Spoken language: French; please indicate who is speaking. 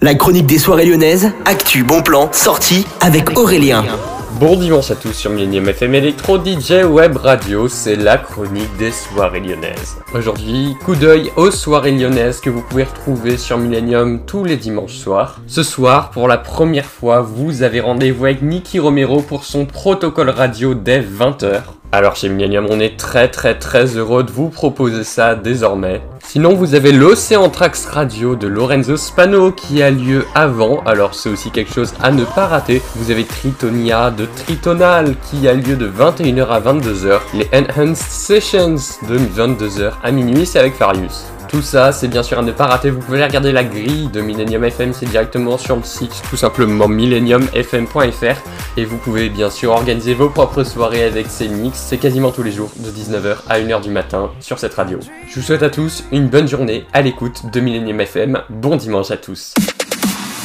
Speaker 1: La chronique des soirées lyonnaises, actu, bon plan, sortie avec Aurélien.
Speaker 2: Bon dimanche à tous sur Millennium FM Electro DJ Web Radio, c'est la chronique des soirées lyonnaises. Aujourd'hui, coup d'œil aux soirées lyonnaises que vous pouvez retrouver sur Millennium tous les dimanches soirs. Ce soir, pour la première fois, vous avez rendez-vous avec Nicky Romero pour son protocole radio dès 20h. Alors chez Millennium, on est très très très heureux de vous proposer ça désormais. Sinon, vous avez l'Océan Trax Radio de Lorenzo Spano qui a lieu avant, alors c'est aussi quelque chose à ne pas rater. Vous avez Tritonia de Tritonal qui a lieu de 21h à 22h. Les Enhanced Sessions de 22h à minuit, c'est avec Farius. Tout ça, c'est bien sûr à ne pas rater. Vous pouvez regarder la grille de Millennium FM, c'est directement sur le site, tout simplement millenniumfm.fr. Et vous pouvez bien sûr organiser vos propres soirées avec ces mix. C'est quasiment tous les jours, de 19h à 1h du matin, sur cette radio. Je vous souhaite à tous une bonne journée à l'écoute de Millennium FM. Bon dimanche à tous.